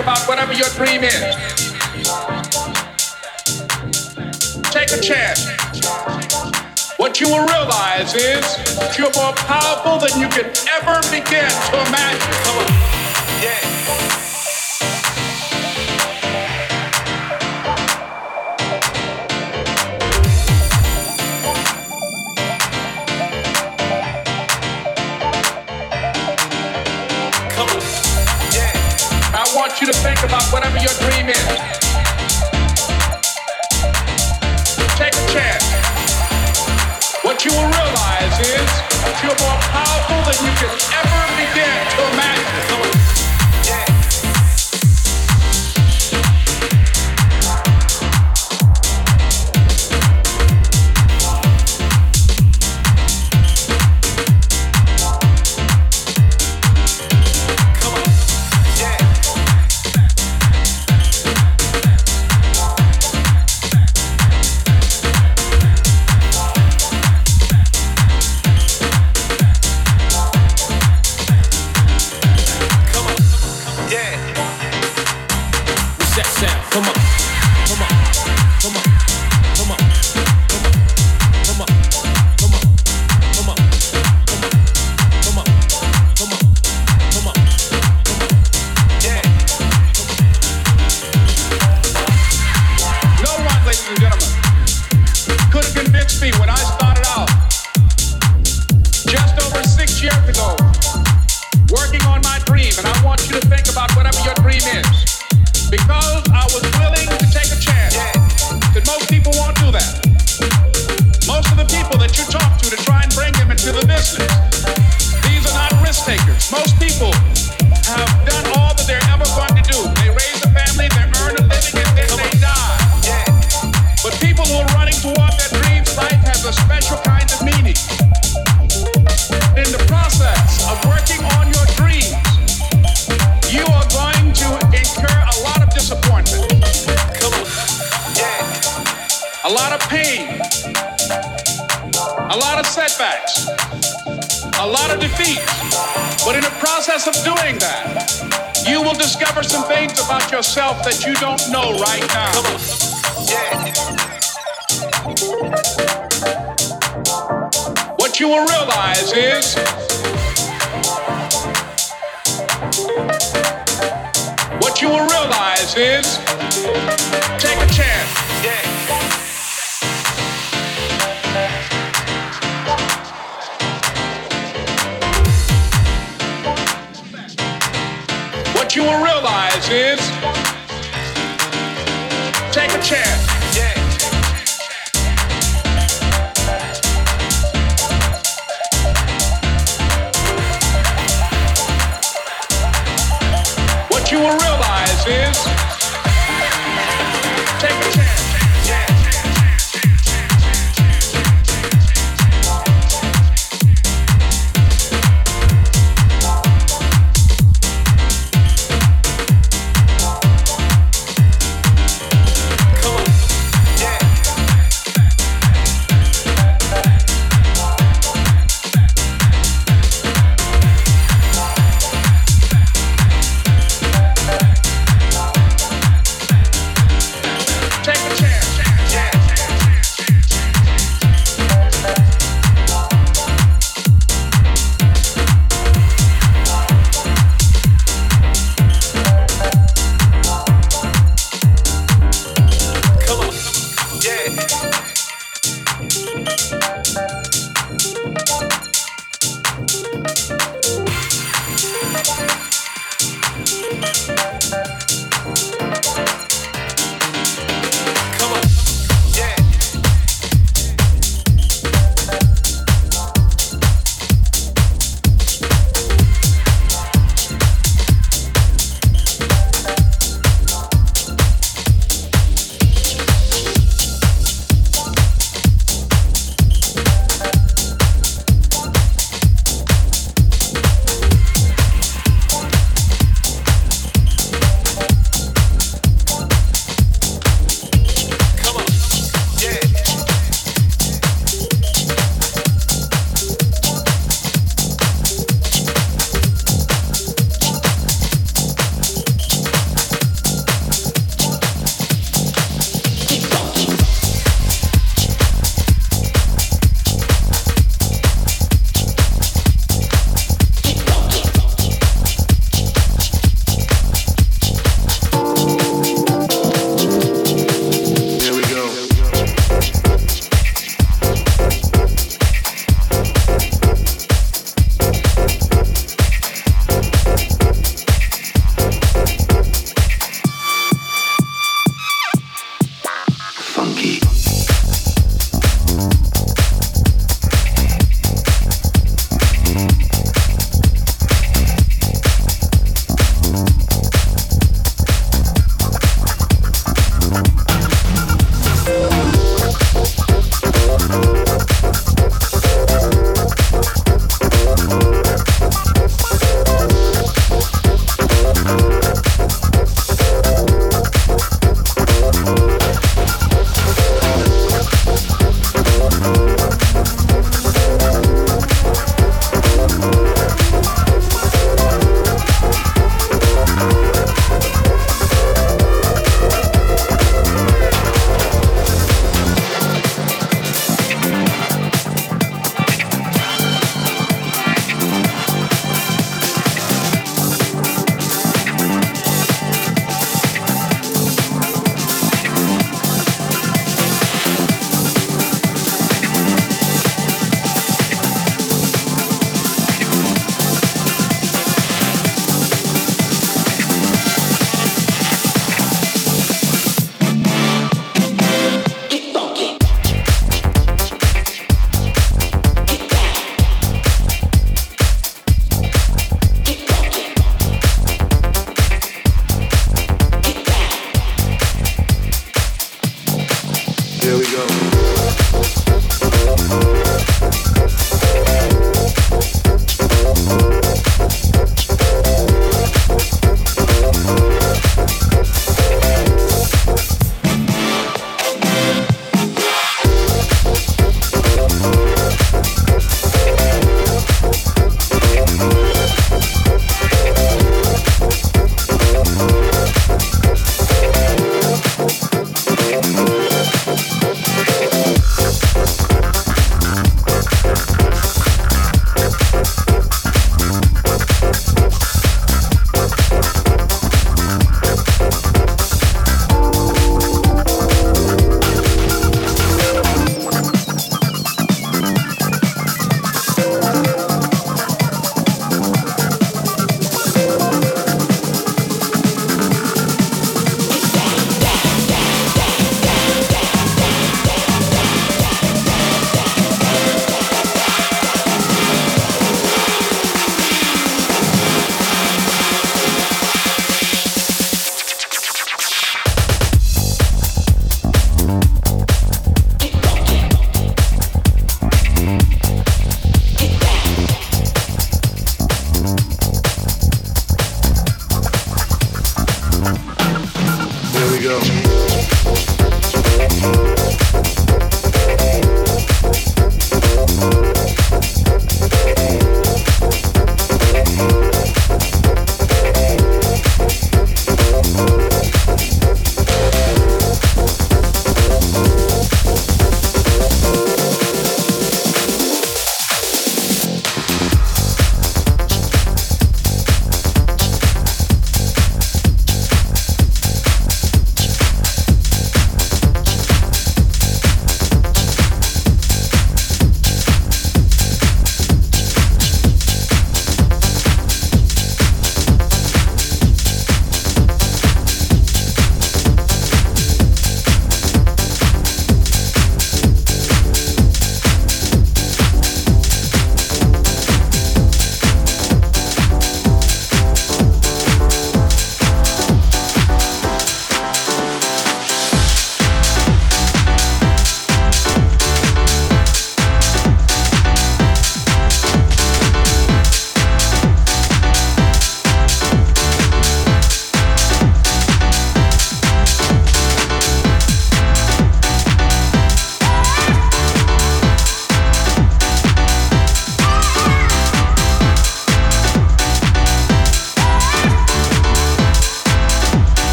about whatever your dream is. Take a chance. What you will realize is you're more powerful than you can ever begin to imagine. Come on. Yeah. You to think about whatever your dream is. Take a chance. What you will realize is that you're more powerful than you can ever begin to imagine. That you don't know right now. Yeah. What you will realize is what you will realize is take a chance. Is Take a chance.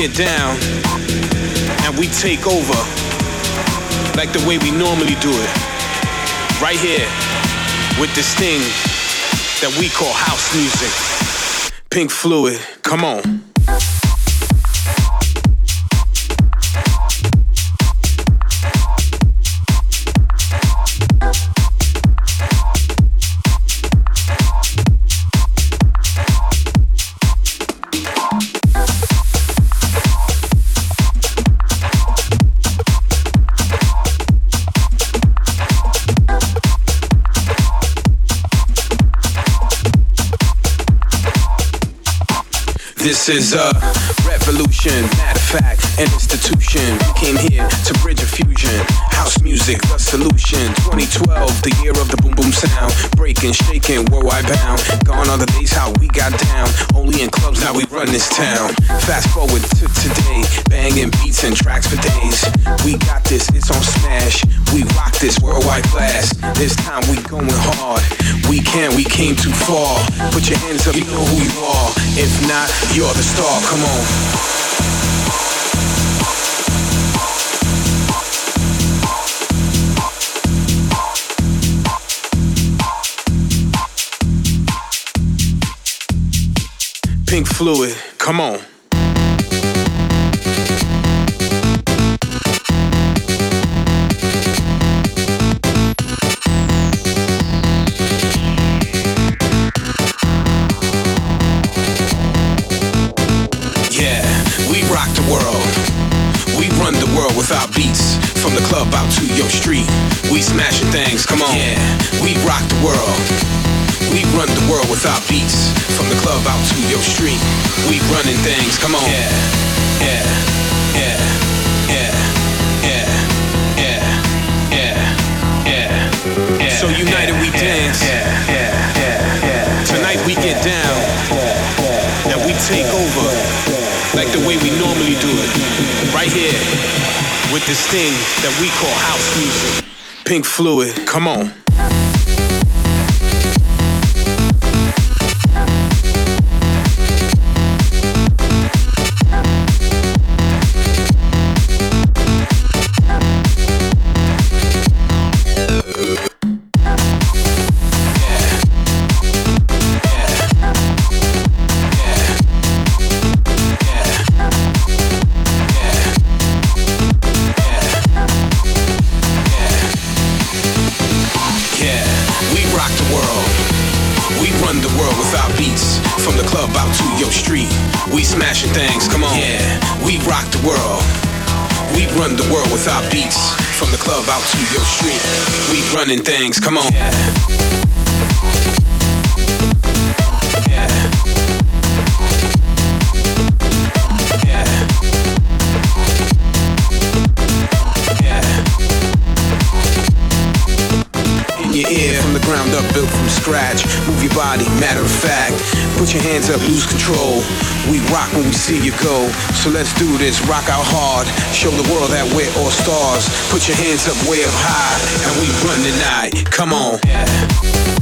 get down and we take over like the way we normally do it. Right here with this thing that we call house music. Pink Fluid, come on. Is a matter of fact, an institution. We came here to bridge a fusion. House music, the solution. 2012, the year of the boom boom sound. Breaking, shaking, worldwide bound. Gone are the days how we got down. Only in clubs now we run this town. Fast forward to today, banging beats and tracks for days. We got this, it's on smash. We rock this worldwide class. This time we going hard. We can, we came too far. Put your hands up, you know who you are. If not, you're the star. Come on. Pink fluid, come on. Yeah, we rock the world. We run the world without beats. From the club out to your street, we smashing things, come on. Yeah, we rock the world. We run the world without beats. From the club out to your street, we running things, come on. Yeah, yeah, yeah, yeah, yeah, yeah, yeah, yeah. so united we dance. Yeah, yeah, yeah, yeah. Tonight we get down. Now we take over like the way we normally do it. Right here with this thing that we call house music. Pink fluid, come on. Running things, come on. Yeah. Scratch. Move your body, matter of fact. Put your hands up, lose control. We rock when we see you go. So let's do this, rock out hard. Show the world that we're all stars. Put your hands up way up high, and we run tonight. Come on. Yeah.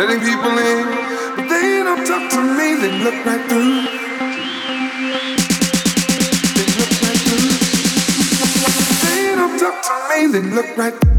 Letting people in, but they don't talk to me. They look right through. They look right through. They don't talk to me. They look right.